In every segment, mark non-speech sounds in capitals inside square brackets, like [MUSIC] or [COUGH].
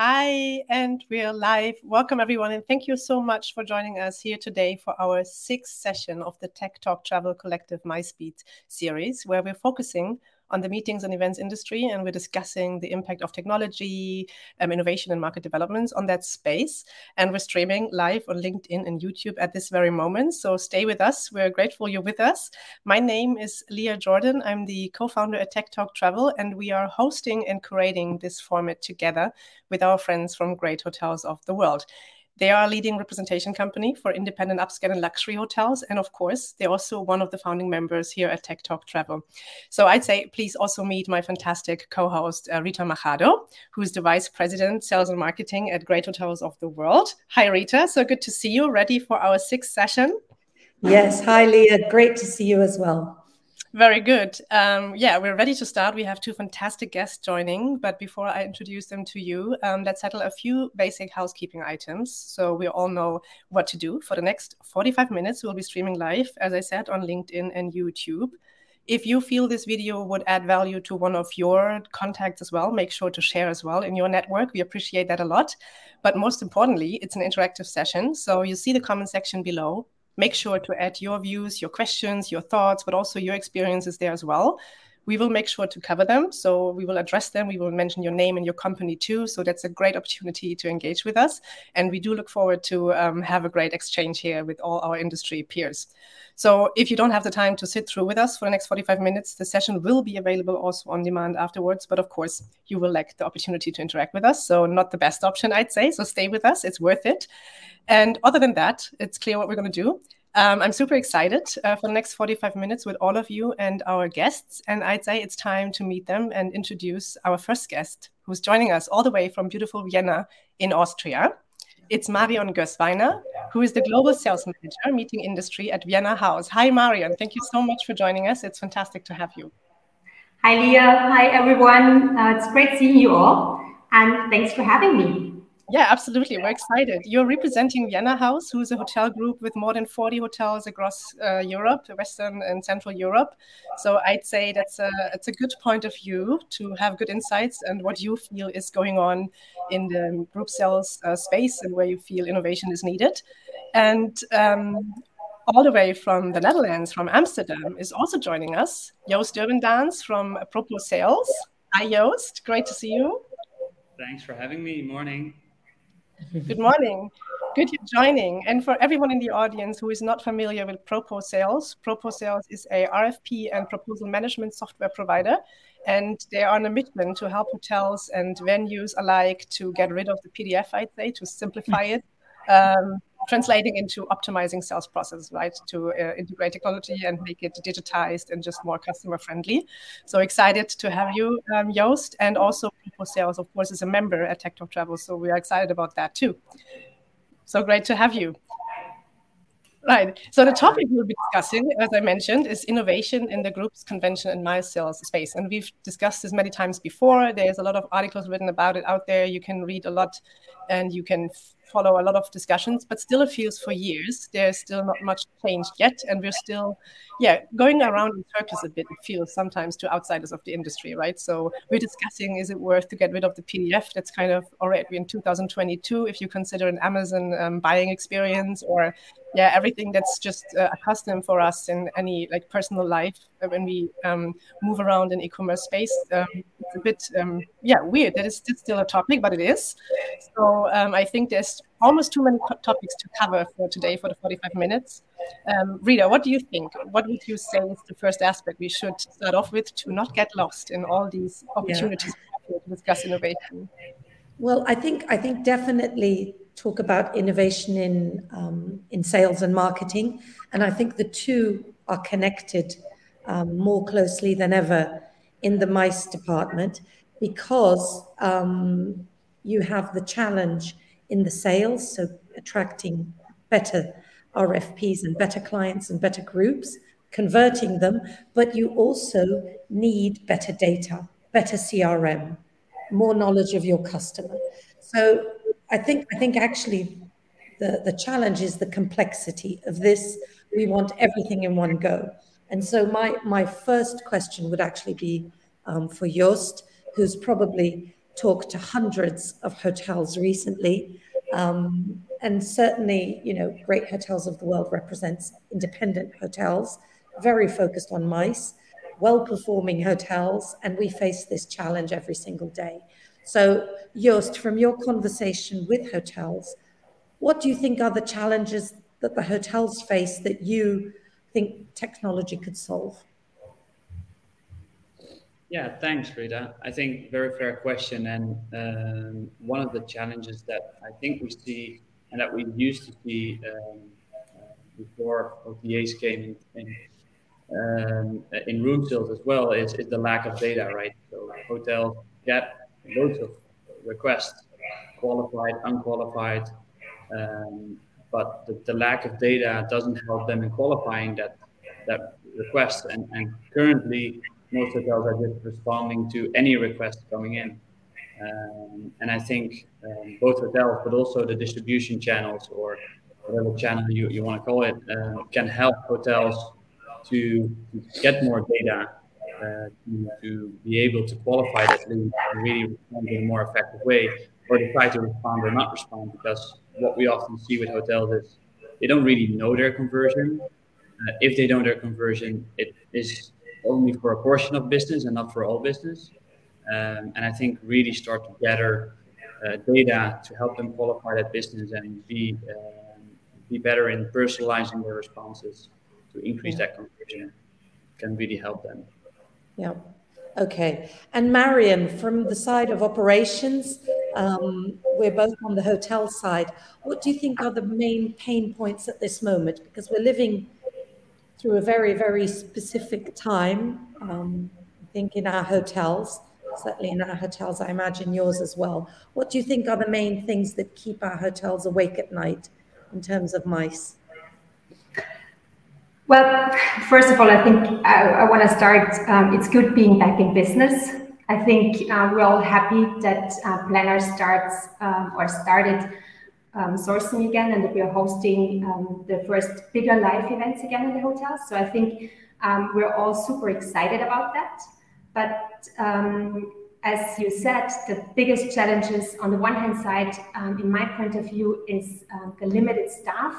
Hi, and we're live. Welcome, everyone, and thank you so much for joining us here today for our sixth session of the Tech Talk Travel Collective MICEBEAT series, where we're focusing on the meetings and events industry, and we're discussing the impact of technology, um, innovation, and market developments on that space. And we're streaming live on LinkedIn and YouTube at this very moment. So stay with us. We're grateful you're with us. My name is Lea Jordan. I'm the co-founder at Tech Talk Travel, and we are hosting and curating this format together with our friends from great hotels of the world. They are a leading representation company for independent upscale and luxury hotels. And of course, they're also one of the founding members here at Tech Talk Travel. So I'd say please also meet my fantastic co host, uh, Rita Machado, who's the Vice President, Sales and Marketing at Great Hotels of the World. Hi, Rita. So good to see you. Ready for our sixth session? Yes. Hi, Lea. Great to see you as well. Very good. Um, yeah, we're ready to start. We have two fantastic guests joining. But before I introduce them to you, um, let's settle a few basic housekeeping items so we all know what to do. For the next 45 minutes, we'll be streaming live, as I said, on LinkedIn and YouTube. If you feel this video would add value to one of your contacts as well, make sure to share as well in your network. We appreciate that a lot. But most importantly, it's an interactive session. So you see the comment section below make sure to add your views, your questions, your thoughts, but also your experiences there as well. We will make sure to cover them. So we will address them. We will mention your name and your company too. So that's a great opportunity to engage with us. And we do look forward to um, have a great exchange here with all our industry peers. So if you don't have the time to sit through with us for the next 45 minutes, the session will be available also on demand afterwards. But of course, you will lack the opportunity to interact with us. So not the best option, I'd say. So stay with us. It's worth it. And other than that, it's clear what we're going to do. Um, I'm super excited uh, for the next 45 minutes with all of you and our guests. And I'd say it's time to meet them and introduce our first guest, who's joining us all the way from beautiful Vienna in Austria. It's Marion Gösweiner, who is the Global Sales Manager, Meeting Industry at Vienna House. Hi, Marion. Thank you so much for joining us. It's fantastic to have you. Hi, Lea. Hi, everyone. Uh, it's great seeing you all. And thanks for having me. Yeah, absolutely. We're excited. You're representing Vienna House, who's a hotel group with more than 40 hotels across uh, Europe, Western and Central Europe. So I'd say that's a it's a good point of view to have good insights and what you feel is going on in the group sales uh, space and where you feel innovation is needed. And um, all the way from the Netherlands, from Amsterdam, is also joining us. Joost Doevendans from Proposales. Hi, Joost. Great to see you. Thanks for having me. Morning. [LAUGHS] Good morning. Good you're joining. And for everyone in the audience who is not familiar with Proposales, Propo Sales is a RFP and proposal management software provider. And they are on a mission to help hotels and venues alike to get rid of the PDF, I'd say, to simplify it. [LAUGHS] Um, translating into optimizing sales process, right? To uh, integrate technology and make it digitized and just more customer friendly. So excited to have you, um, Joost, and also Proposales, of course, is a member at Tech Talk Travel. So we are excited about that too. So great to have you. Right. So the topic we'll be discussing, as I mentioned, is innovation in the groups, convention, and MICE sales space. And we've discussed this many times before. There's a lot of articles written about it out there. You can read a lot and you can follow a lot of discussions, but still it feels for years there's still not much changed yet, and we're still, yeah, going around in circles a bit. It feels sometimes to outsiders of the industry, right? So we're discussing: is it worth to get rid of the PDF? That's kind of already in 2022 if you consider an Amazon um, buying experience, or yeah, everything that's just uh, accustomed for us in any like personal life when we um, move around in e-commerce space. Um, it's a bit um, yeah weird that it's still a topic, but it is. So um, I think there's almost too many topics to cover for today for the 45 minutes. Um, Rita, what do you think? What would you say is the first aspect we should start off with to not get lost in all these opportunities yeah. to discuss innovation? Well, I think I think definitely talk about innovation in um, in sales and marketing, and I think the two are connected um, more closely than ever in the MICE department because um, you have the challenge in the sales, so attracting better RFPs and better clients and better groups, converting them, but you also need better data, better CRM, more knowledge of your customer. So I think I think actually the, the challenge is the complexity of this. We want everything in one go. And so my my first question would actually be um, for Joost, who's probably talked to hundreds of hotels recently. Um, and certainly, you know, Great Hotels of the World represents independent hotels, very focused on mice, well performing hotels, and we face this challenge every single day. So, Joost, from your conversation with hotels, what do you think are the challenges that the hotels face that you think technology could solve? Yeah, thanks, Rita. I think very fair question, and um, one of the challenges that I think we see and that we used to see um, before OTAs came in, in, um, in room sales as well is, is the lack of data, right? So hotels get loads of requests, qualified, unqualified, um, but the, the, lack of data doesn't help them in qualifying that that request. And, and currently, most hotels are just responding to any request coming in. Um, and I think um, both hotels, but also the distribution channels or whatever channel you, you want to call it, uh, can help hotels to, get more data uh, to, to, be able to qualify that lead and really respond in a more effective way, or try to respond or not respond. Because what we often see with hotels is they don't really know their conversion. Uh, if they know their conversion, it is only for a portion of business and not for all business. Um, and I think really start to gather uh, data to help them qualify that business and be um, be better in personalizing their responses to increase yeah. that conversion can really help them. Yeah. Okay. And Marion, from the side of operations, um, we're both on the hotel side. What do you think are the main pain points at this moment? Because we're living through a very, very specific time, um, I think, in our hotels, certainly in our hotels, I imagine yours as well. What do you think are the main things that keep our hotels awake at night in terms of mice? Well, first of all, I think I, I want to start. Um, it's good being back in business. I think uh, we're all happy that uh, Planner starts um, or started um, sourcing again and that we are hosting um, the first bigger live events again in the hotel. So I think um, we're all super excited about that. But um, as you said, the biggest challenges on the one hand side, um, in my point of view, is uh, the limited staff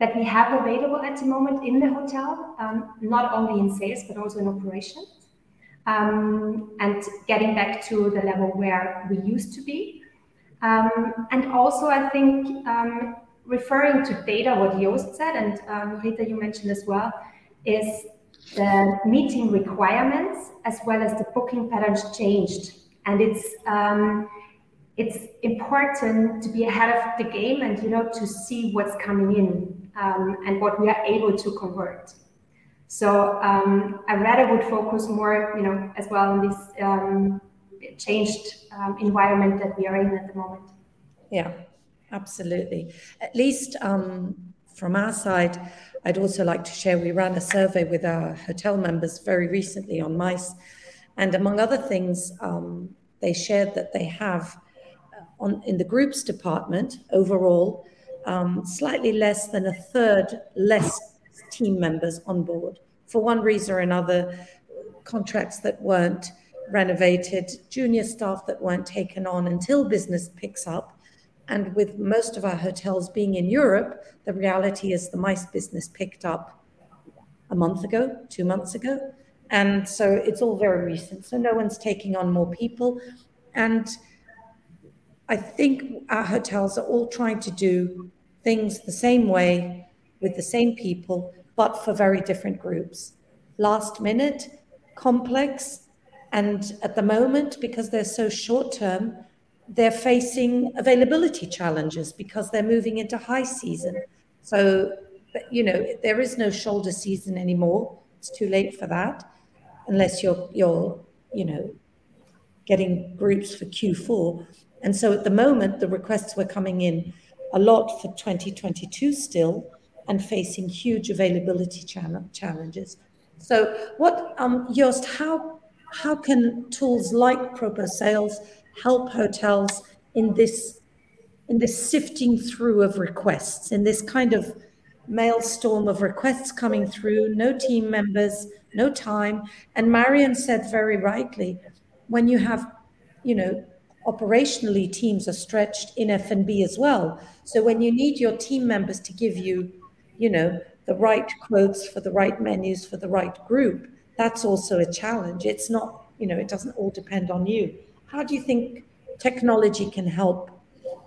that we have available at the moment in the hotel, not only in sales, but also in operations. and getting back to the level where we used to be. Um, and also, I think um, referring to data, what Joost said, and um, Rita, you mentioned as well, is the meeting requirements as well as the booking patterns changed. And it's um, it's important to be ahead of the game and you know to see what's coming in um, and what we are able to convert. So um, I rather would focus more, you know, as well on this um, changed um, environment that we are in at the moment. Yeah, absolutely. At least um, from our side, I'd also like to share we ran a survey with our hotel members very recently on mice. And among other things, um, they shared that they have uh, on in the groups department overall um, slightly less than a third less team members on board for one reason or another contracts that weren't renovated, junior staff that weren't taken on until business picks up. And with most of our hotels being in Europe, the reality is the mice business picked up a month ago, two months ago. And so it's all very recent. So no one's taking on more people. And I think our hotels are all trying to do things the same way with the same people, but for very different groups. Last minute, complex, and at the moment, because they're so short term, they're facing availability challenges because they're moving into high season. So, you know, there is no shoulder season anymore. It's too late for that, unless you're you're you know getting groups for Q4. And so at the moment, the requests were coming in a lot for 2022 still, and facing huge availability challenges. So, what, um, Joost, how how can tools like Proposales help hotels in this in this sifting through of requests, in this kind of maelstrom of requests coming through, no team members, no time. And Marion said very rightly, when you have, you know, operationally teams are stretched in F&B as well. So when you need your team members to give you, you know, the right quotes for the right menus for the right group, that's also a challenge. It's not, you know, it doesn't all depend on you. How do you think technology can help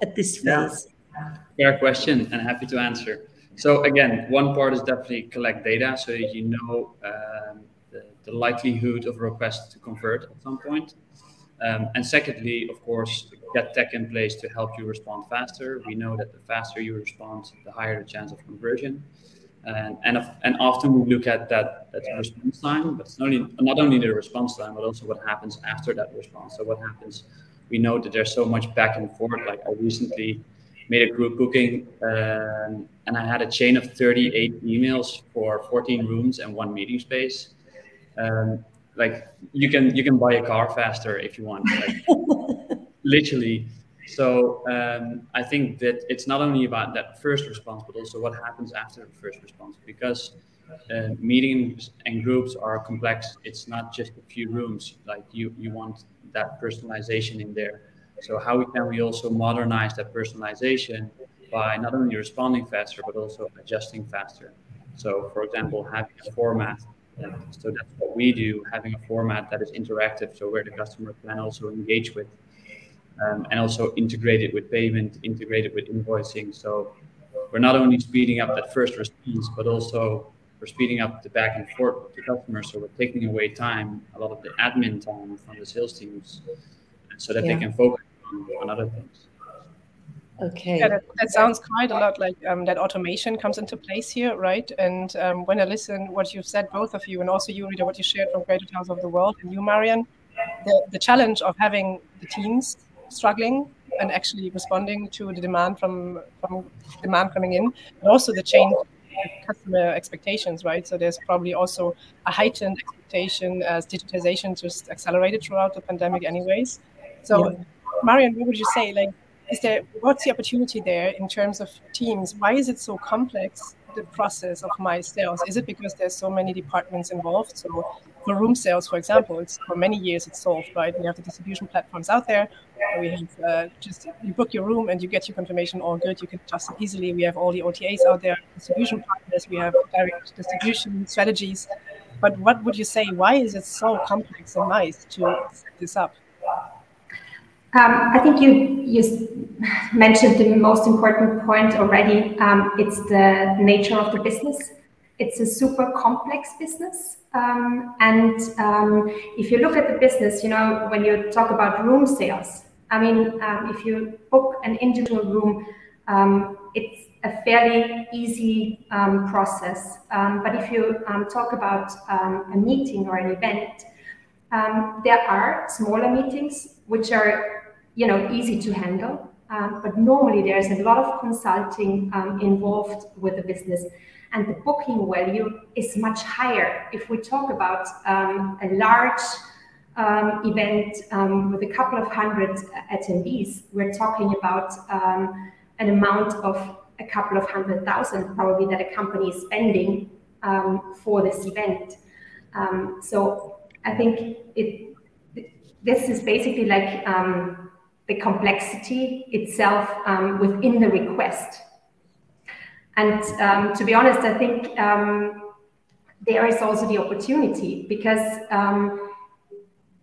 at this phase? Yeah. Fair question, and happy to answer. So again, one part is definitely collect data, so you know um, the, the, likelihood of a request to convert at some point. Um, and secondly, of course, get tech in place to help you respond faster. We know that the faster you respond, the higher the chance of conversion. And, and, and often we look at that, that response time, but it's not only, not only the response time, but also what happens after that response. So what happens, we know that there's so much back and forth. Like I recently made a group booking um, and I had a chain of 38 emails for 14 rooms and one meeting space. Um, like you can you can buy a car faster if you want like, [LAUGHS] literally. So um, i think that it's not only about that first response but also what happens after the first response because uh, meetings and groups are complex. It's not just a few rooms. Like you you want that personalization in there. So how can we also modernize that personalization by not only responding faster but also adjusting faster? So for example having a format so that's what we do, having a format that is interactive, so where the customer can also engage with, um, and also integrated with payment, integrated with invoicing. So we're not only speeding up that first response, but also we're speeding up the back and forth with the customer. So we're taking away time, a lot of the admin time from the sales teams, so that yeah. they can focus on, on other things. Okay. Yeah, that, that, sounds quite a lot like um, that automation comes into place here, right? And um, when I listen what you've said, both of you, and also you, Rita, what you shared from Great Hotels of the World, and you, Marion, the, the challenge of having the teams struggling and actually responding to the demand from, from demand coming in, but also the change customer expectations, right? So there's probably also a heightened expectation as digitization just accelerated throughout the pandemic, anyways. So, yeah. Marion, what would you say? Like, is there what's the opportunity there in terms of teams? Why is it so complex the process of MICE sales? Is it because there's so many departments involved? So for room sales for example it's for many years it's solved right? We have the distribution platforms out there. We have uh, just you book your room and you get your confirmation all good you can adjust it easily. We have all the otas out there distribution partners we have direct distribution strategies. But what would you say why is it so complex and nice to set this up um, I think you you mentioned the most important point already. Um, it's the nature of the business. It's a super complex business, um, and um, if you look at the business, you know when you talk about room sales. I mean, um, if you book an individual room, um, it's a fairly easy process. but if you talk about a meeting or an event, there are smaller meetings which are you know, easy to handle. Um, but normally there's a lot of consulting um, involved with the business and the booking value is much higher. If we talk about um, a large um, event um, with a couple of hundred attendees, we're talking about um, an amount of a couple of hundred thousand probably that a company is spending for this event. so I think it, this is basically like the complexity itself um, within the request. And um, to be honest, I think um, there is also the opportunity because um,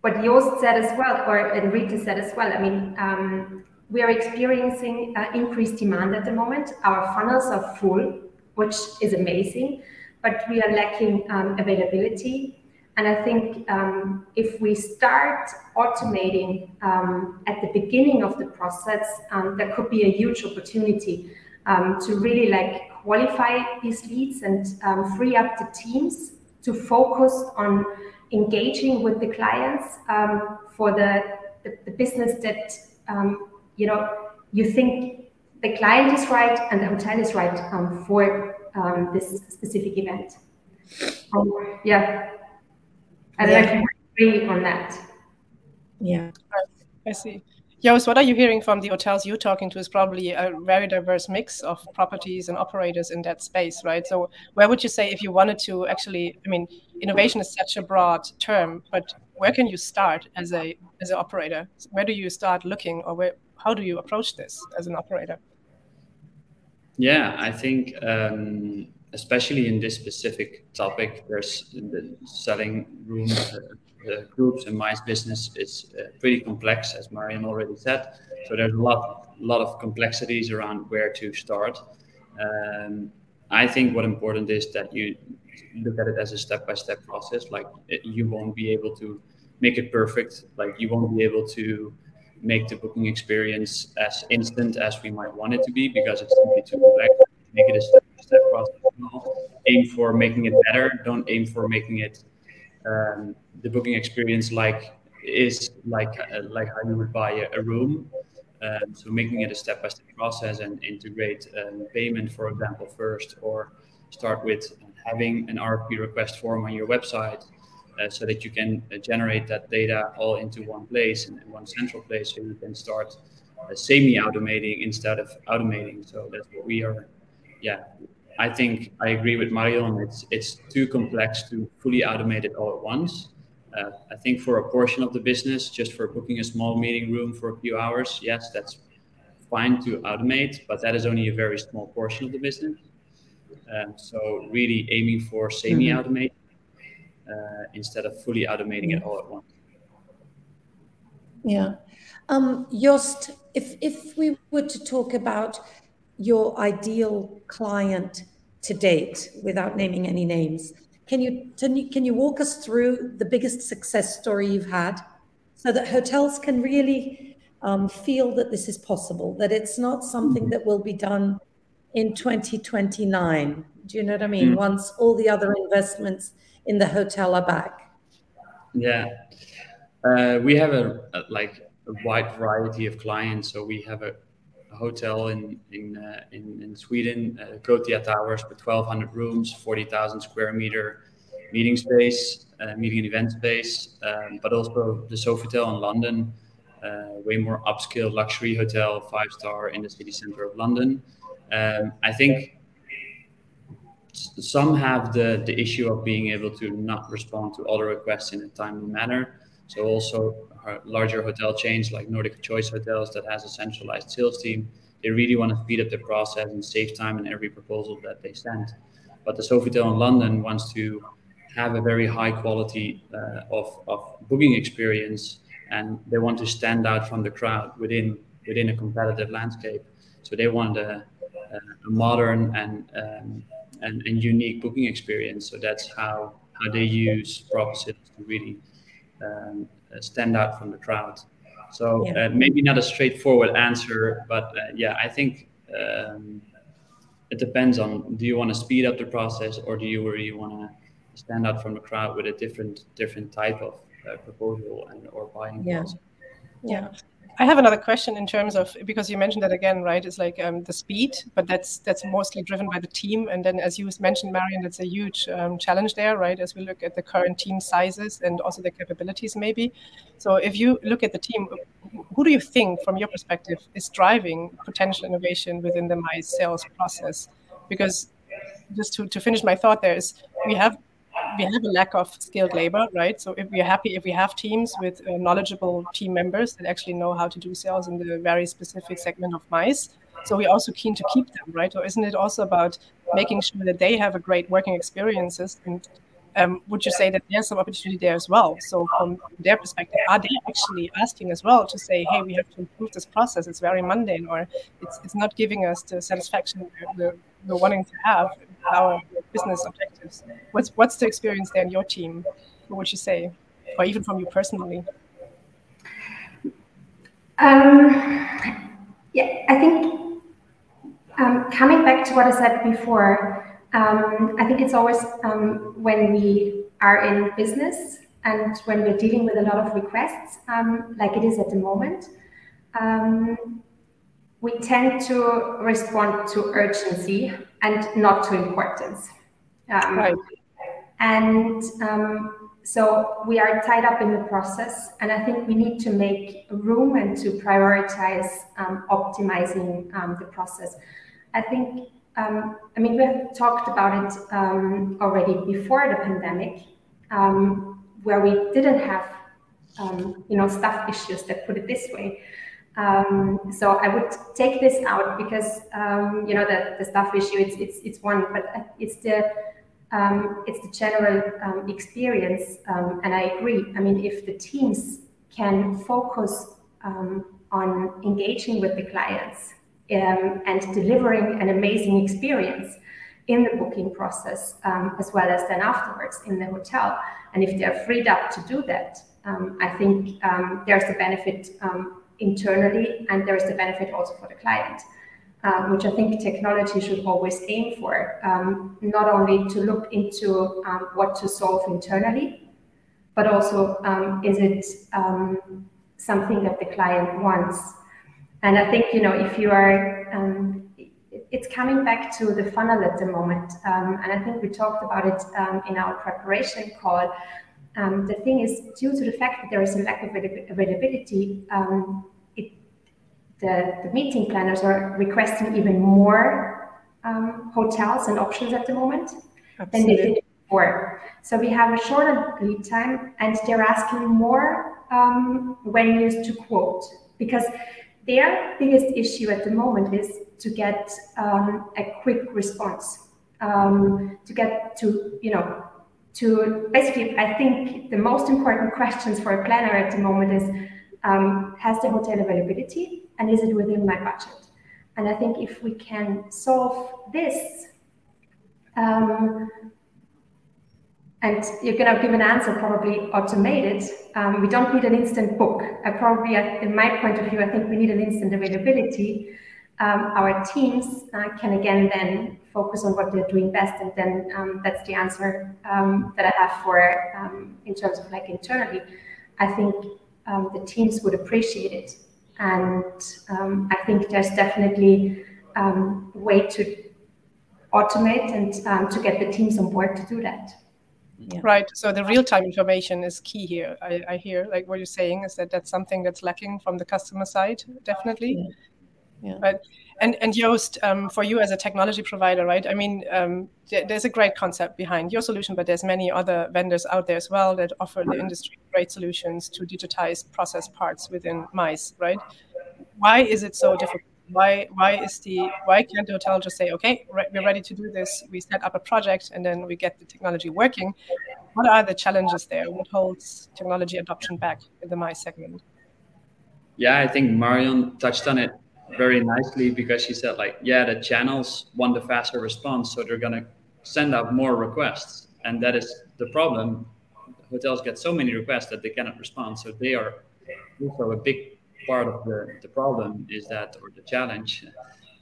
what Joost said as well, or Enrique said as well, I mean, um, we are experiencing uh, increased demand at the moment. Our funnels are full, which is amazing, but we are lacking availability and I think um, if we start automating um, at the beginning of the process, um, there could be a huge opportunity um, to really like qualify these leads and um, free up the teams to focus on engaging with the clients um, for the, the, the, business that you know you think the client is right and the hotel is right for this specific event. yeah. I don't know if you agree on that. Yeah. I see. Joost, what are you hearing from the hotels you're talking to is probably a very diverse mix of properties and operators in that space, right? So where would you say if you wanted to actually, I mean, innovation is such a broad term, but where can you start as a as an operator? Where do you start looking or where how do you approach this as an operator? Yeah, I think um, especially in this specific topic, there's the selling rooms, uh, uh, groups, and MICE business is uh, pretty complex, as Marion already said. So there's a lot, lot of complexities around where to start. Um, I think what important is that you look at it as a step-by-step process. Like it, you won't be able to make it perfect. Like you won't be able to make the booking experience as instant as we might want it to be because it's simply too complex. Make it a step-by-step process. Aim for making it better. Don't aim for making it um, the booking experience like is like uh, like how you would buy a, a room. Um, so making it a step-by-step process and integrate um, payment, for example, first, or start with having an RFP request form on your website uh, so that you can uh, generate that data all into one place and one central place so you can start uh, semi-automating instead of automating. So that's what we are, yeah, I think I agree with Marion. It's it's too complex to fully automate it all at once. Uh, I think for a portion of the business, just for booking a small meeting room for a few hours, yes, that's fine to automate, but that is only a very small portion of the business. Um, so really aiming for semi-automate mm-hmm. uh, instead of fully automating it all at once. Yeah. Um, Joost, if, if we were to talk about your ideal client to date without naming any names. Can you, can you, walk us through the biggest success story you've had so that hotels can really um, feel that this is possible, that it's not something that will be done in 2029? Do you know what I mean? Mm. Once all the other investments in the hotel are back. Yeah. Uh, we have a, a, like a wide variety of clients. So we have a hotel in in uh, in, in, Sweden, uh, Gothia Towers, with 1,200 rooms, 40,000 square meter meeting space, uh, meeting and event space, um, but also the Sofitel in London, uh, way more upscale luxury hotel, five star in the city center of London. Um, I think some have the the issue of being able to not respond to all the requests in a timely manner. So also larger hotel chains like Nordic Choice Hotels that has a centralized sales team, they really want to speed up the process and save time in every proposal that they send. But the Sofitel in London wants to have a very high quality uh, of, of booking experience and they want to stand out from the crowd within within a competitive landscape. So they want a, a modern and, um, and, and unique booking experience. So that's how how they use Proposales to really um, stand out from the crowd. So yeah. uh, maybe not a straightforward answer, but uh, yeah, I think um, it depends on do you want to speed up the process or do you really want to stand out from the crowd with a different different type of uh, proposal and or buying yeah. process. Yeah. I have another question in terms of because you mentioned that again, right? It's like um, the speed, but that's that's mostly driven by the team. And then, as you mentioned, Marion, that's a huge um, challenge there, right? As we look at the current team sizes and also the capabilities, maybe. So, if you look at the team, who do you think, from your perspective, is driving potential innovation within the MICE sales process? Because just to, to finish my thought, there is we have we have a lack of skilled labor, right? So if we're happy if we have teams with uh, knowledgeable team members that actually know how to do sales in the very specific segment of MICE, so we're also keen to keep them, right? Or isn't it also about making sure that they have a great working experiences? And um, would you say that there's some opportunity there as well? So from their perspective, are they actually asking as well to say, hey, we have to improve this process? It's very mundane, or it's, it's not giving us the satisfaction we're, we're wanting to have our business objectives. What's what's the experience there in your team? What would you say, or even from you personally? Um, yeah, I think um, coming back to what I said before, um, I think it's always um, when we are in business and when we're dealing with a lot of requests, um, like it is at the moment, um, we tend to respond to urgency and not to importance. Um, right. And um, so we are tied up in the process, and I think we need to make room and to prioritize um, optimizing um, the process. I think, um, I mean, we have talked about it um, already before the pandemic, um, where we didn't have, um, you know, staff issues. That put it this way. so I would take this out because, you know, the, the staff issue it's it's it's one, but it's the um, it's the general um, experience, um, and I agree. I mean, if the teams can focus um, on engaging with the clients um, and delivering an amazing experience in the booking process, as well as then afterwards in the hotel, and if they're freed up to do that, I think there's the benefit internally, and there is the benefit also for the client um, which I think technology should always aim for, um, not only to look into um, what to solve internally, but also um, is it um, something that the client wants? And I think, you know, if you are, um, it's coming back to the funnel at the moment. and I think we talked about it in our preparation call. the thing is, due to the fact that there is a lack of availability, the, the meeting planners are requesting even more um, hotels and options at the moment Absolutely. than they did before. So we have a shorter lead time, and they're asking more um, venues to quote because their biggest issue at the moment is to get um, a quick response, um, to get to you know to basically. I think the most important questions for a planner at the moment is um, has the hotel availability and is it within my budget? And I think if we can solve this, um, and you're going to give an answer probably automated. Um, we don't need an instant book. I probably, in my point of view, I think we need an instant availability. Um, our teams uh, can again then focus on what they're doing best, and then um, that's the answer um, that I have for um, in terms of like internally. I think um, the teams would appreciate it. And um, I think there's definitely um, a way to automate and um, to get the teams on board to do that. Yeah. Right. So the real-time information is key here. I, I, hear like what you're saying is that that's something that's lacking from the customer side, definitely. Yeah. Yeah. Right. And and Joost, um, for you as a technology provider, right? I mean, um, th- there's a great concept behind your solution, but there's many other vendors out there as well that offer the industry great solutions to digitize process parts within MICE, right? Why is it so difficult? Why why is the why can't the hotel just say, okay, re- we're ready to do this? We set up a project and then we get the technology working. What are the challenges there? What holds technology adoption back in the MICE segment? Yeah, I think Marion touched on it very nicely because she said like yeah the channels want a faster response so they're going to send out more requests and that is the problem hotels get so many requests that they cannot respond. So they are also a big part of the, the problem is that or the challenge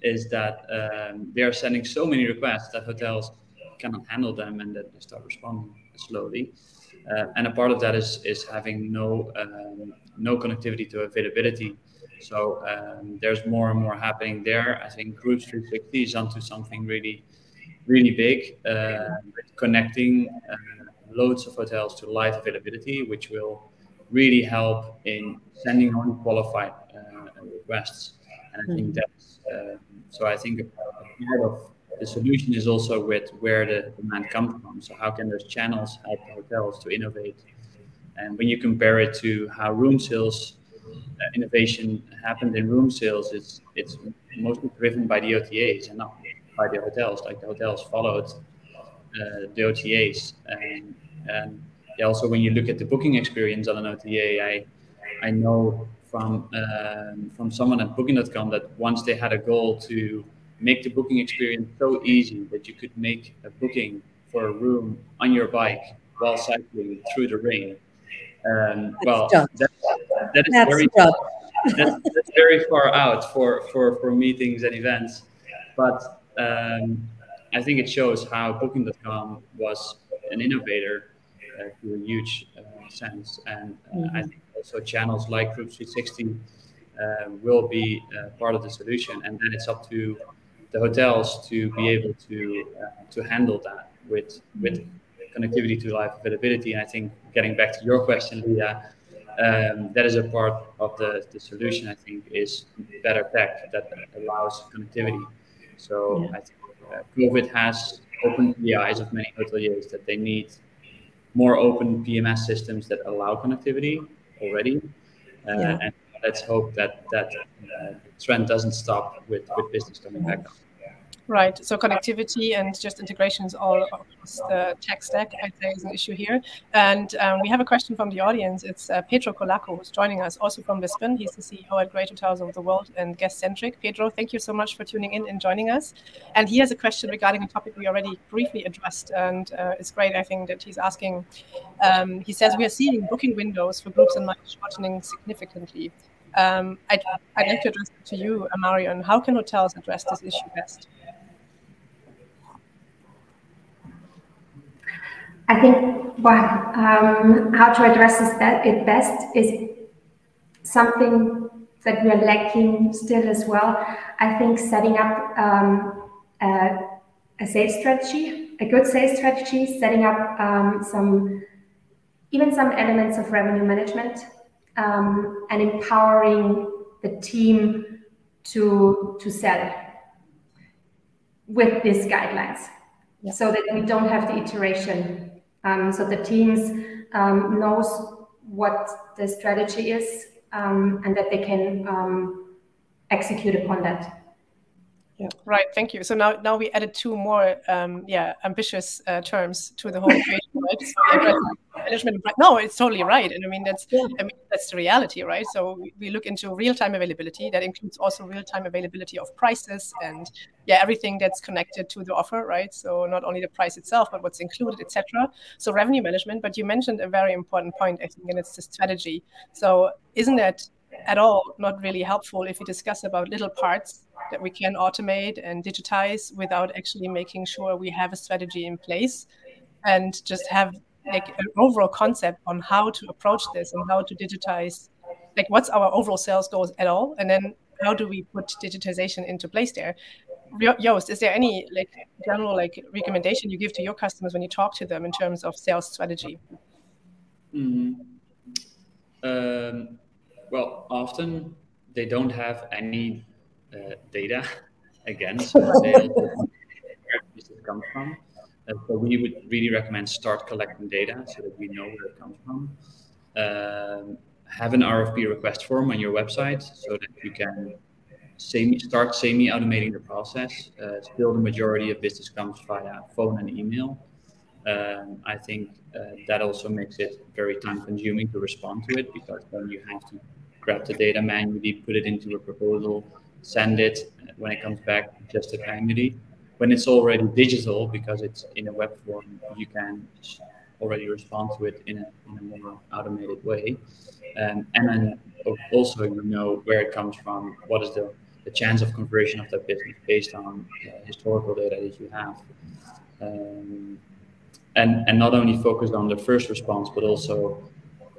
is that um, they are sending so many requests that hotels cannot handle them and that they start responding slowly. Uh, and a part of that is is having no um, no connectivity to availability. So um, there's more and more happening there. I think Groups 360 is onto something really, really big, uh, connecting uh, loads of hotels to live availability, which will really help in sending only qualified uh, requests. And I think hmm. that's uh, so. I think a part of the solution is also with where the demand comes from. So how can those channels help hotels to innovate? And when you compare it to how room sales innovation happened in room sales, it's it's mostly driven by the OTAs and not by the hotels. Like the hotels followed uh, the OTAs, and and yeah, also when you look at the booking experience on an OTA, I I know from um, from someone at Booking.com that once they had a goal to make the booking experience so easy that you could make a booking for a room on your bike while cycling through the rain. Um, well, that, that is that's very [LAUGHS] that's, that's, very far out for, for, for meetings and events. But um, I think it shows how Booking.com was an innovator uh, to a huge uh, sense. And uh, mm-hmm. I think also channels like Group 360 uh, will be uh, part of the solution. And then it's up to the hotels to be able to uh, to handle that with with connectivity to live availability. And I think getting back to your question, Lea, um, that is a part of the, the solution, I think, is better tech that allows connectivity. So yeah. I think COVID has opened the eyes of many hoteliers that they need more open PMS systems that allow connectivity already. Uh, yeah. And let's hope that that uh, trend doesn't stop with, with business coming back up. Right. So connectivity and just integrations all across the tech stack, I think, is an issue here. And um, we have a question from the audience. It's uh, Pedro Colaco, who's joining us also from Lisbon. He's the CEO at Great Hotels of the World and Guest Centric. Pedro, thank you so much for tuning in and joining us. And he has a question regarding a topic we already briefly addressed. And uh, it's great, I think, that he's asking. Um, he says, We are seeing booking windows for groups and nights shortening significantly. Um, I'd, I'd like to address it to you, Marion. How can hotels address this issue best? I think well, um, how to address it best is something that we are lacking still as well. I think setting up um, a, a, sales strategy, a good sales strategy, setting up um, some, even some elements of revenue management, um, and empowering the team to to sell with these guidelines, yeah. so that we don't have the iteration um, so the teams um, knows what the strategy is um, and that they can um, execute upon that. Yeah. Right. Thank you. So now, now we added two more, um, yeah, ambitious uh, terms to the whole [LAUGHS] equation, right? So management. No, it's totally right, and I mean that's, yeah. I mean that's the reality, right? So we, we look into real-time availability. That includes also real-time availability of prices and yeah, everything that's connected to the offer, right? So not only the price itself, but what's included, etc. So revenue management. But you mentioned a very important point, I think, and it's the strategy. So isn't that at all not really helpful if we discuss about little parts that we can automate and digitize without actually making sure we have a strategy in place and just have like an overall concept on how to approach this and how to digitize like what's our overall sales goals at all and then how do we put digitization into place there Joost, is there any like general like recommendation you give to your customers when you talk to them in terms of sales strategy? Mm. Um, well, often they don't have any uh, data [LAUGHS] against where this [LAUGHS] comes from. Uh, so we would really recommend start collecting data so that we know where it comes from. Um, have an RFP request form on your website so that you can semi, start semi-automating the process. Uh, still, the majority of business comes via phone and email. Um, I think uh, that also makes it very time-consuming to respond to it because then you have to grab the data manually, put it into a proposal, send it. When it comes back, just it manually. When it's already digital, because it's in a web form, you can already respond to it in a, in a more automated way. Um, and then also you know where it comes from, what is the, the chance of conversion of that business based on uh, historical data that you have. Um, and, and not only focus on the first response, but also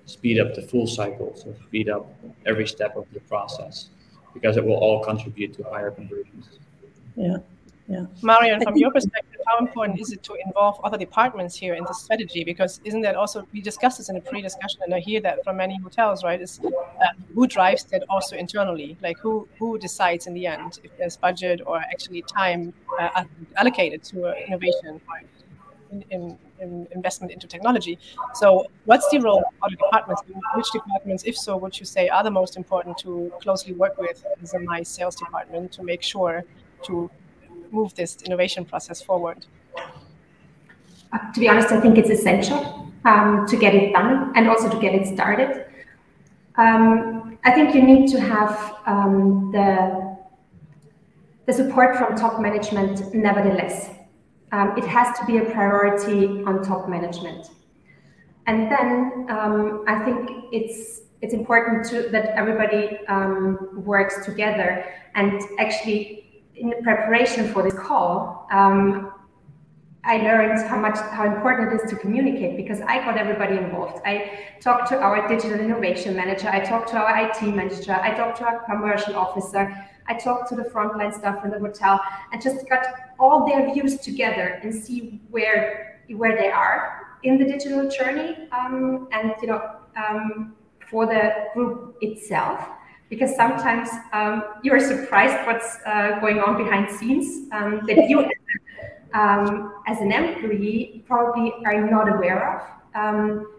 speed up the full cycle, so speed up every step of the process, because it will all contribute to higher conversions. Yeah. Yeah. Marion, from your perspective, how important is it to involve other departments here in the strategy? Because isn't that also we discussed this in a pre-discussion, and I hear that from many hotels, right? Is uh, who drives that also internally? Like who who decides in the end if there's budget or actually time uh, allocated to uh, innovation? Right? in, in, in, investment into technology. So, what's the role of other departments? Which departments, if so, would you say are the most important to closely work with as a nice sales department to make sure to move this innovation process forward? Uh, to be honest, I think it's essential um, to get it done and also to get it started. Um, I think you need to have um, the the support from top management, nevertheless um, it has to be a priority on top management. And then um, I think it's it's important to, that everybody um, works together. And actually, in the preparation for this call, um, I learned how much how important it is to communicate because I got everybody involved. I talked to our digital innovation manager, I talked to our IT manager, I talked to our commercial officer, I talked to the frontline staff in the hotel, and just got all their views together and see where where they are in the digital journey um, and you know um, for the group itself because sometimes um, you're surprised what's uh, going on behind scenes um, that you um, as an employee probably are not aware of. Um,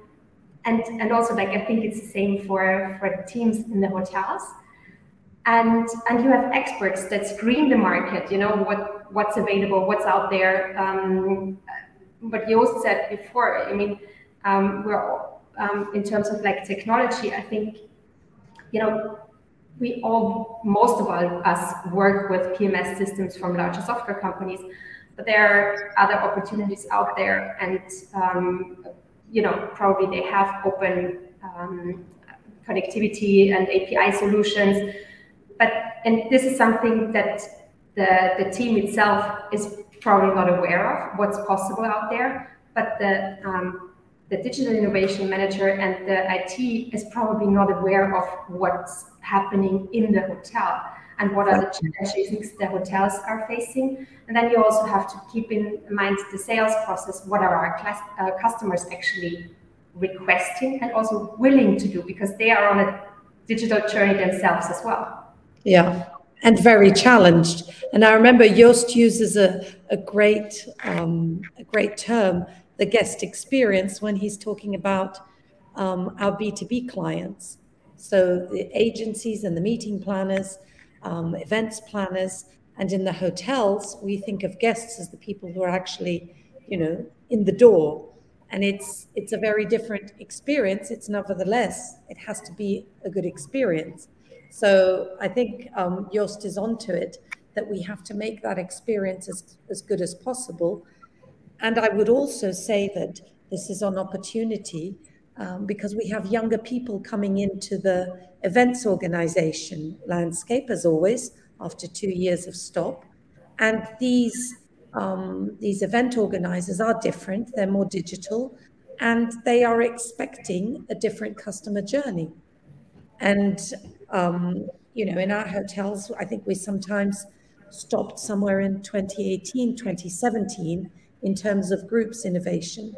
and and also like i think it's the same for for teams in the hotels. And and you have experts that screen the market you know what what's available what's out there. Um, what Joost said before i mean um, we're um, in terms of like technology i think you know we all most of us work with pms systems from larger software companies but there are other opportunities out there and um, you know probably they have open um, connectivity and api solutions. But and this is something that the the team itself is probably not aware of what's possible out there, but the um, the digital innovation manager and the IT is probably not aware of what's happening in the hotel and what are the challenges the hotels are facing. And then you also have to keep in mind the sales process. What are our class, uh, customers actually requesting and also willing to do because they are on a digital journey themselves as well. Yeah, and very challenged. And I remember Joost uses a, a great um, a great term, the guest experience, when he's talking about um, our B2B clients. So the agencies and the meeting planners, um, events planners, and in the hotels, we think of guests as the people who are actually, you know, in the door. And it's it's a very different experience. It's nevertheless, it has to be a good experience. So I think um, Joost is onto it that we have to make that experience as, as good as possible. And I would also say that this is an opportunity um, because we have younger people coming into the events organization landscape, as always, after two years of stop. And these um, these event organizers are different; they're more digital, and they are expecting a different customer journey. And um, you know, in our hotels, I think we sometimes stopped somewhere in 2018, 2017 in terms of groups innovation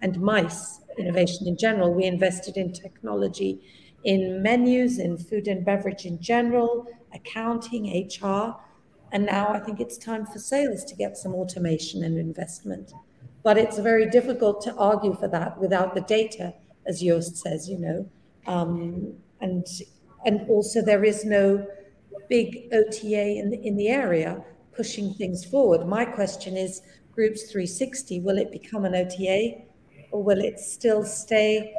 and MICE innovation in general. We invested in technology in menus, in food and beverage in general, accounting, HR. And now I think it's time for sales to get some automation and investment. But it's very difficult to argue for that without the data, as Joost says, you know. Um, and and also there is no big OTA in the, in the area pushing things forward. My question is, Groups 360, will it become an OTA, or will it still stay,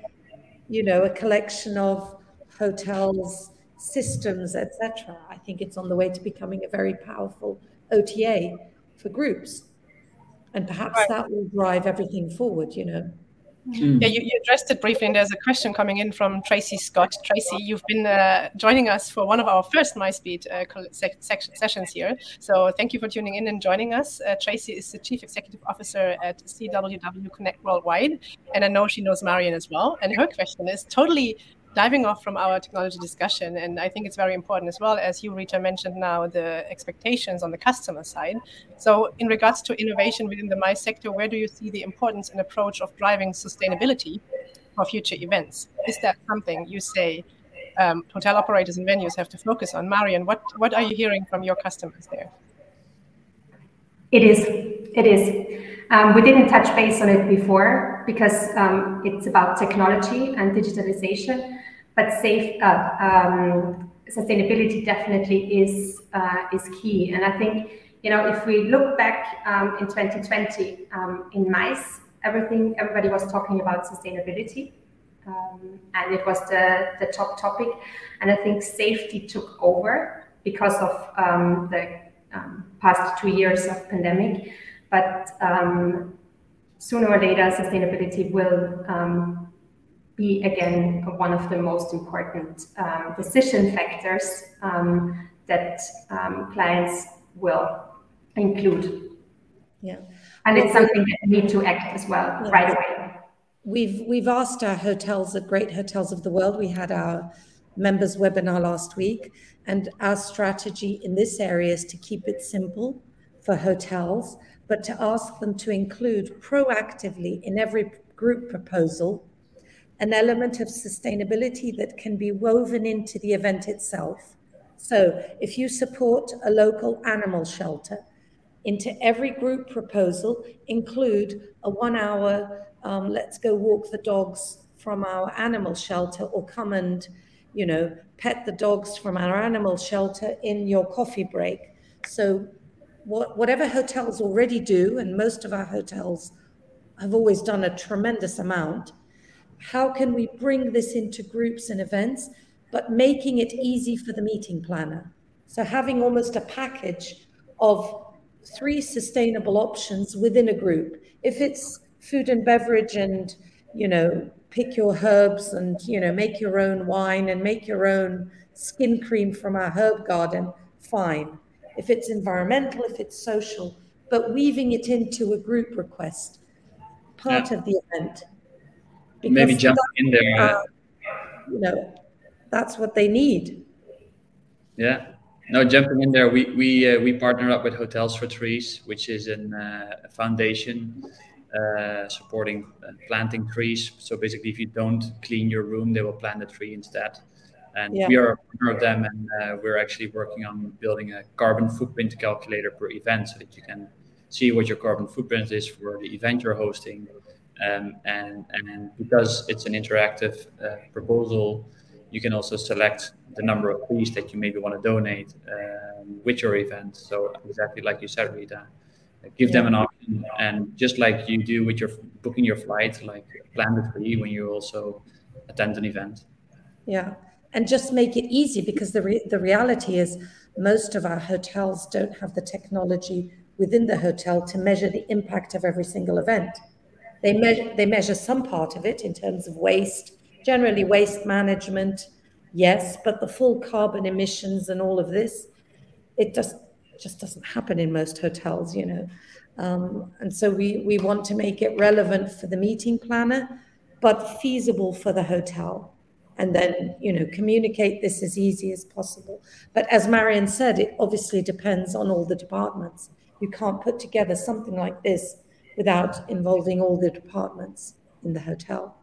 you know, a collection of hotels, systems, etc.? I think it's on the way to becoming a very powerful OTA for groups, and perhaps right. that will drive everything forward. You know. Mm. Yeah, you, you, addressed it briefly, and there's a question coming in from Tracy Scott. Tracy, you've been uh, joining us for one of our first MICEBEAT uh, se- sessions here. So thank you for tuning in and joining us. Uh, Tracy is the Chief Executive Officer at CWW Connect Worldwide, and I know she knows Marion as well. And her question is totally diving off from our technology discussion, and I think it's very important as well, as you, Rita, mentioned now, the expectations on the customer side. So, in regards to innovation within the MICE sector, where do you see the importance and approach of driving sustainability for future events? Is that something you say um, hotel operators and venues have to focus on? Marion, what, what are you hearing from your customers there? It is. It is. Um, we didn't touch base on it before because um, it's about technology and digitalization but safe uh, um, sustainability definitely is uh, is key. And I think you know if we look back um, in 2020 um, in MICE, everything everybody was talking about sustainability. Um, and it was the, the top topic. And I think safety took over because of um, the um, past two years of pandemic. But sooner or later, sustainability will be again one of the most important um, decision factors um, that um, clients will include. Yeah, and it's something that we need to act as well yeah. right away. We've we've asked our hotels at Great Hotels of the World. We had our members webinar last week, and our strategy in this area is to keep it simple for hotels, but to ask them to include proactively in every group proposal an element of sustainability that can be woven into the event itself. So, if you support a local animal shelter, into every group proposal include a one hour um, let's go walk the dogs from our animal shelter or come and you know pet the dogs from our animal shelter in your coffee break so what, whatever hotels already do and most of our hotels have always done a tremendous amount how can we bring this into groups and events, but making it easy for the meeting planner? So having almost a package of three sustainable options within a group. If it's food and beverage and, you know, pick your herbs and, you know, make your own wine and make your own skin cream from our herb garden, fine. If it's environmental, if it's social, but weaving it into a group request, part yeah. of the event maybe jump in there. Uh, you know, that's what they need. Yeah. No, jumping in there, we we uh, we partner up with Hotels for Trees, which is an, uh, a foundation uh, supporting uh, planting trees. So basically, if you don't clean your room, they will plant a tree instead. And yeah. we are a partner of them, and uh, we're actually working on building a carbon footprint calculator per event, so that you can see what your carbon footprint is for the event you're hosting, um, and, and because it's an interactive uh, proposal, you can also select the number of trees that you maybe want to donate um, with your event. So exactly like you said, Rita, give yeah. them an option, and just like you do with your booking your flight, like plan the tree when you also attend an event. Yeah, and just make it easy because the re- the reality is most of our hotels don't have the technology within the hotel to measure the impact of every single event. They measure, they measure some part of it in terms of waste, generally waste management, yes, but the full carbon emissions and all of this, it just just doesn't happen in most hotels, you know. Um, and so we we want to make it relevant for the meeting planner, but feasible for the hotel. And then, you know, communicate this as easy as possible. But as Marion said, it obviously depends on all the departments. You can't put together something like this without involving all the departments in the hotel.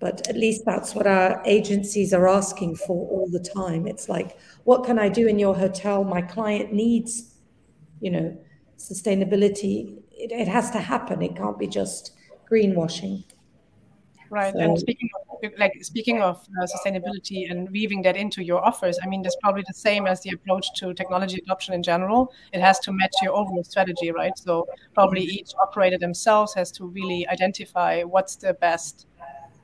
But at least that's what our agencies are asking for all the time. It's like, what can I do in your hotel? My client needs, you know, sustainability. It, it has to happen. It can't be just greenwashing. Right. So, and speaking of, like speaking of uh, sustainability and weaving that into your offers, I mean, that's probably the same as the approach to technology adoption in general. It has to match your overall strategy, right? So probably each operator themselves has to really identify what's the best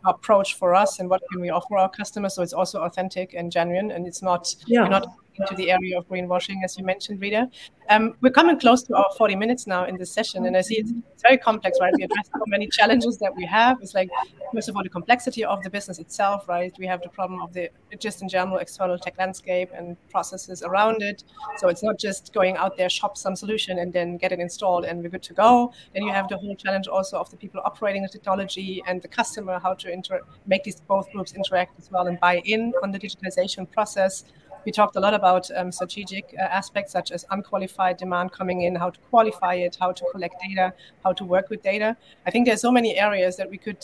approach for us and what can we offer our customers so it's also authentic and genuine and it's not yeah. you're not into the area of greenwashing, as you mentioned, Rita. Um, we're coming close to our 40 minutes now in this session, and I see it's, it's very complex, right? We address so many challenges that we have. It's like, first of all, the complexity of the business itself, right? We have the problem of the just in general external tech landscape and processes around it. So it's not just going out there, shop some solution, and then get it installed, and we're good to go. Then you have the whole challenge also of the people operating the technology and the customer, how to inter- make these both groups interact as well and buy in on the digitalization process we talked a lot about um, strategic uh, aspects such as unqualified demand coming in, how to qualify it, how to collect data, how to work with data. I think there's so many areas that we could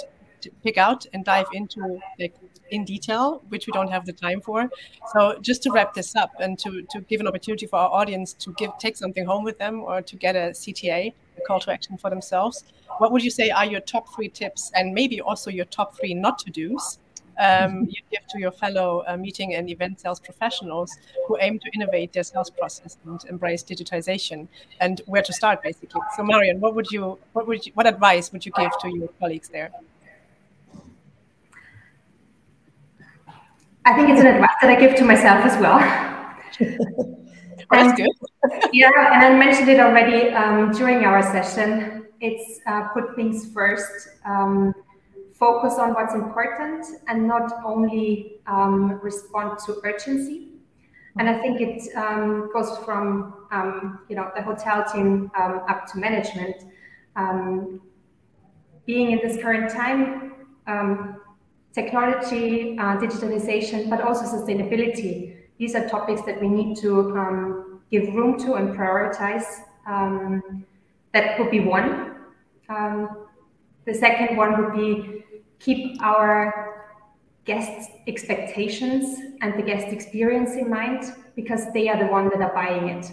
pick out and dive into like in detail, which we don't have the time for. So just to wrap this up and to, to give an opportunity for our audience to give take something home with them or to get a CTA, a call to action for themselves, what would you say are your top three tips and maybe also your top three not to do's um, you give to your fellow uh, meeting and event sales professionals who aim to innovate their sales process and embrace digitization. And where to start basically. So marion what would you what would you, what advice would you give to your colleagues there? I think it's an advice that i give to myself as well. [LAUGHS] That's good. [LAUGHS] Yeah and i mentioned it already um, during our session. It's uh, put things first um, focus on what's important and not only um, respond to urgency. And I think it um, goes from um, you know the hotel team um, up to management. Um, being in this current time, um, technology, uh, digitalization, but also sustainability. These are topics that we need to give room to and prioritize. that would be one the second one would be keep our guests' expectations and the guest experience in mind because they are the ones that are buying it.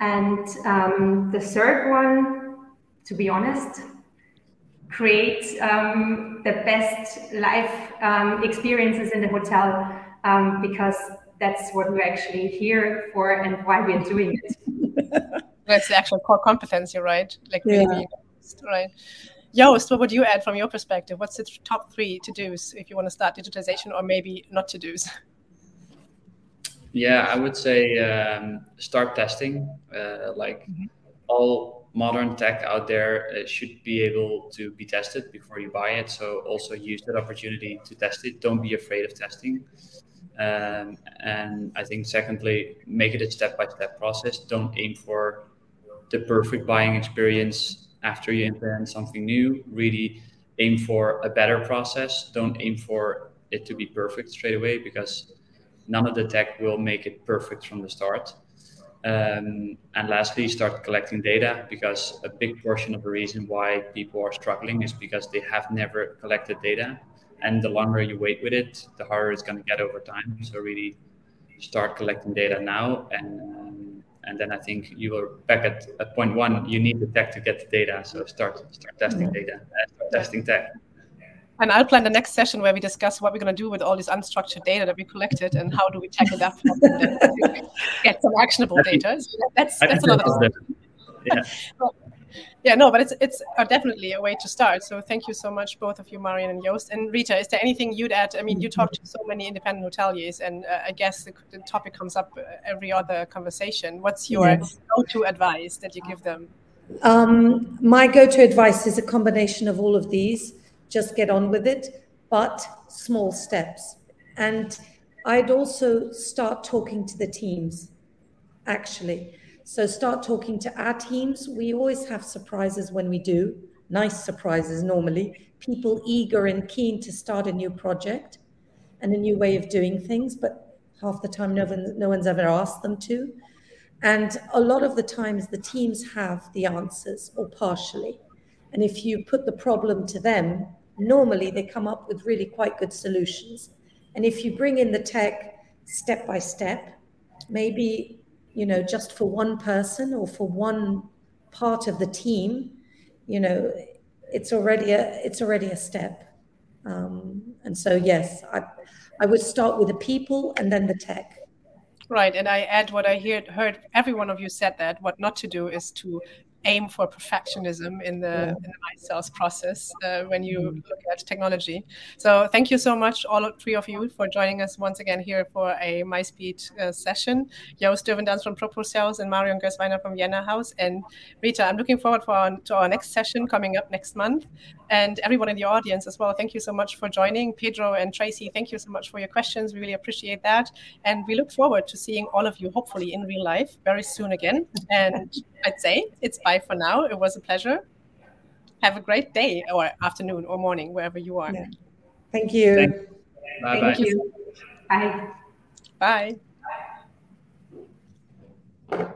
And um, the third one, to be honest, create um, the best life um, experiences in the hotel um, because that's what we're actually here for and why we're doing it. [LAUGHS] that's the actual core competency, right? Like yeah. really right. Joost, what would you add from your perspective? What's the top three to dos if you want to start digitization or maybe not to dos? Yeah, I would say um, start testing. Uh, like mm-hmm. all modern tech out there uh, should be able to be tested before you buy it. So also use that opportunity to test it. Don't be afraid of testing. Um, and I think secondly, make it a step-by-step process. Don't aim for the perfect buying experience after you implement something new. Really aim for a better process. Don't aim for it to be perfect straight away because none of the tech will make it perfect from the start. Um, and lastly, start collecting data because a big portion of the reason why people are struggling is because they have never collected data. And the longer you wait with it, the harder it's going to get over time. So really start collecting data now. And, um, and then I think you are back at, at point one, you need the tech to get the data. So start, start testing data, uh, start testing tech. And I'll plan the next session where we discuss what we're going to do with all this unstructured data that we collected and how do we tackle that to get some actionable data. So that's that's another. Yeah. [LAUGHS] yeah, no, but it's it's uh, definitely a way to start. So thank you so much, both of you, Marion and Joost. And Rita, is there anything you'd add? I mean, you talk to so many independent hoteliers, and uh, I guess the, the, topic comes up uh, every other conversation. What's your yes. go-to advice that you give them? Um, my go-to advice is a combination of all of these just get on with it, but small steps. And I'd also start talking to the teams, actually. So start talking to our teams. We always have surprises when we do, nice surprises normally. People eager and keen to start a new project and a new way of doing things, but half the time no, one, no one's ever asked them to. And a lot of the times the teams have the answers or partially. And if you put the problem to them, normally they come up with really quite good solutions. And if you bring in the tech step by step, maybe, you know, just for one person or for one part of the team, you know, it's already a it's already a step. Um, and so yes, I I would start with the people and then the tech. Right, and I add what I heard. Heard every one of you said that. What not to do is to aim for perfectionism in the, yeah. in the sales process uh, when you mm. look at technology. So thank you so much, all three of you, for joining us once again here for a MICEBEAT uh, session. Joost Doevendans from Proposales and Marion Gösweiner from Vienna House. And Rita, I'm looking forward for our, to our next session coming up next month. And everyone in the audience as well, thank you so much for joining. Pedro and Tracy, thank you so much for your questions. We really appreciate that. And we look forward to seeing all of you, hopefully in real life, very soon again. And I'd say it's bye for now. It was a pleasure. Have a great day or afternoon or morning, wherever you are. Yeah. Thank you. Thank, bye Thank you. Bye. Bye.